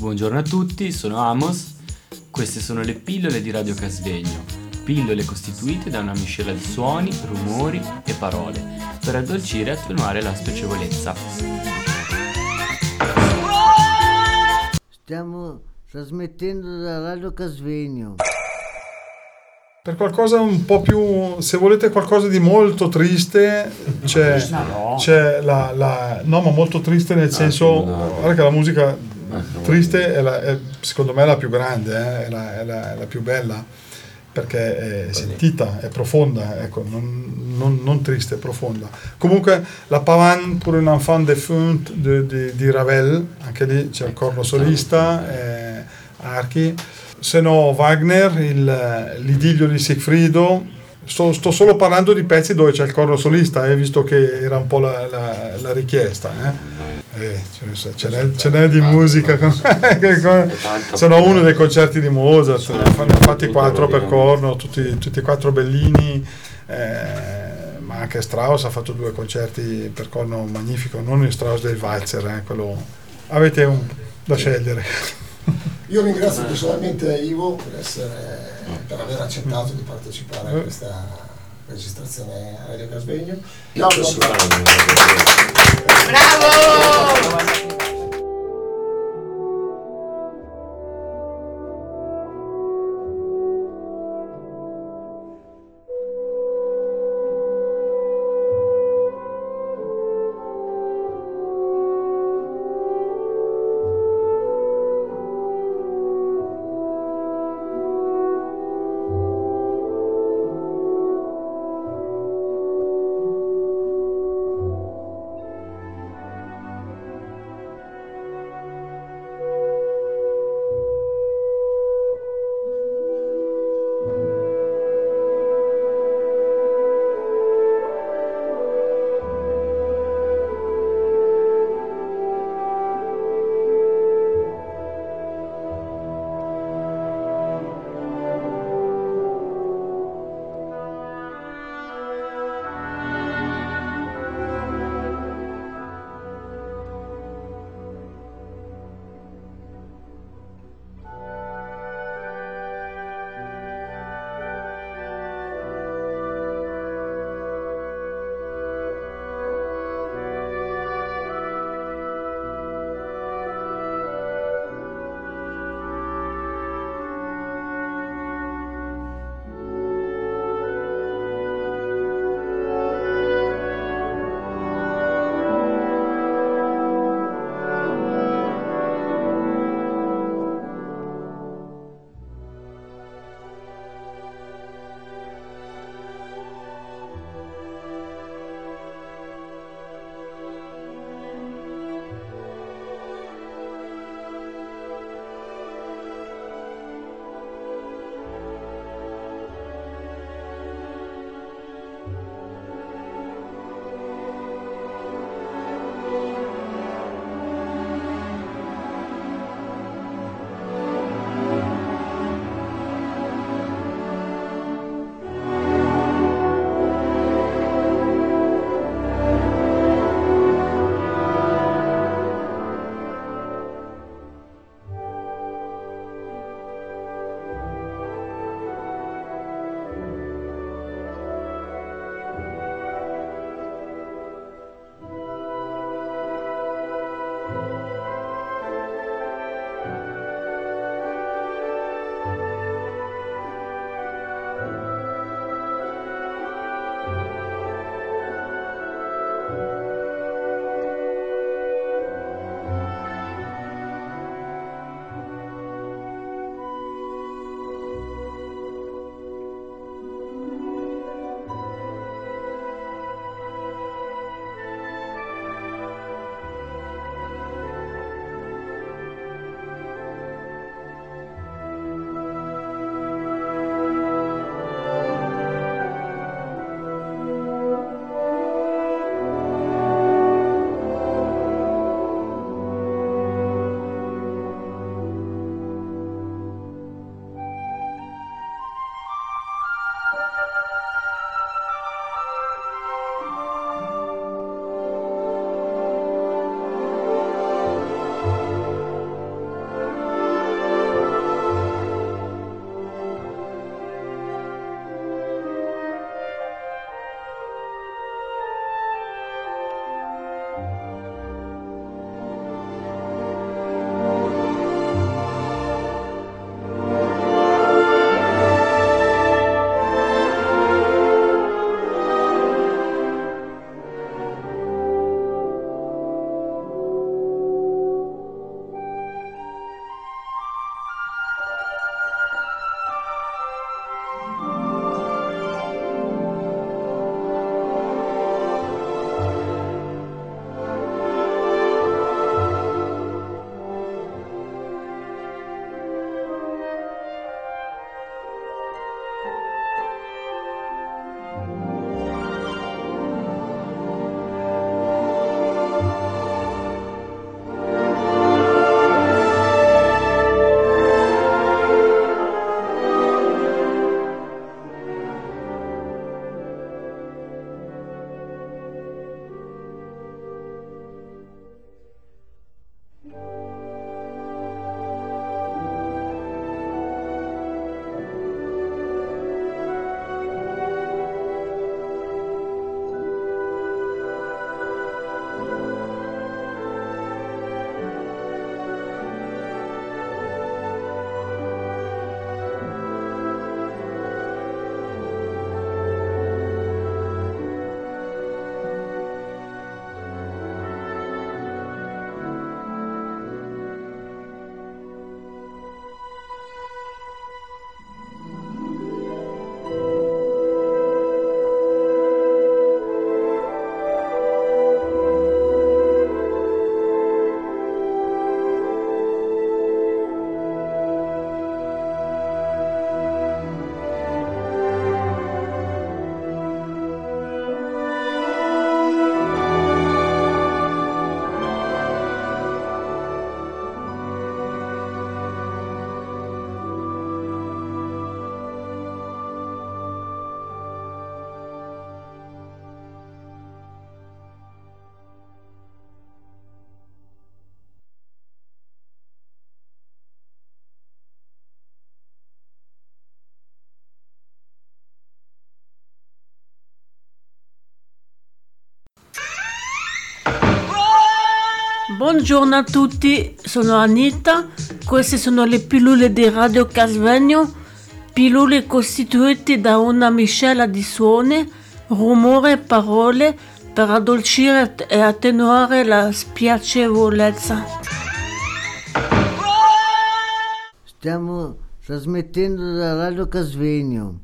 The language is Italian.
Buongiorno a tutti, sono Amos. Queste sono le pillole di Radio Casvegno. Pillole costituite da una miscela di suoni, rumori e parole per addolcire e attenuare la spiacevolezza. Stiamo trasmettendo da Radio Casvegno. Per qualcosa un po' più, se volete qualcosa di molto triste, c'è, c'è la, la- no ma molto triste nel senso, guarda che la musica triste è, la- è, secondo me la più grande, eh, è, la, è la- è la più bella, perché è sentita, è profonda, ecco, non, non- non triste, è profonda. Comunque la Pavane pour un enfant défunt di, di, di Ravel, anche lì c'è il corno solista, eh, archi, se no Wagner, il, l'idillio di Sigfrido, sto, sto solo parlando di pezzi dove c'è il corno solista, eh, visto che era un po' la, la- la richiesta. Eh. Eh, ce, n'è, ce n'è di musica, sono uno dei concerti di Mozart, ne fanno fatti quattro per corno, tutti, tutti e quattro bellini, eh, ma anche Strauss ha fatto due concerti per corno magnifico, non il Strauss del Walzer, eh, quello... avete un, da scegliere. Io ringrazio personalmente Ivo per, essere, per aver accettato di partecipare a questa registrazione a Radio Casvegno. Buongiorno a tutti, sono Anita, queste sono le pillole di Radio Casvegno, pillole costituite da una miscela di suoni, rumore e parole per addolcire e attenuare la spiacevolezza. Stiamo trasmettendo da Radio Casvegno.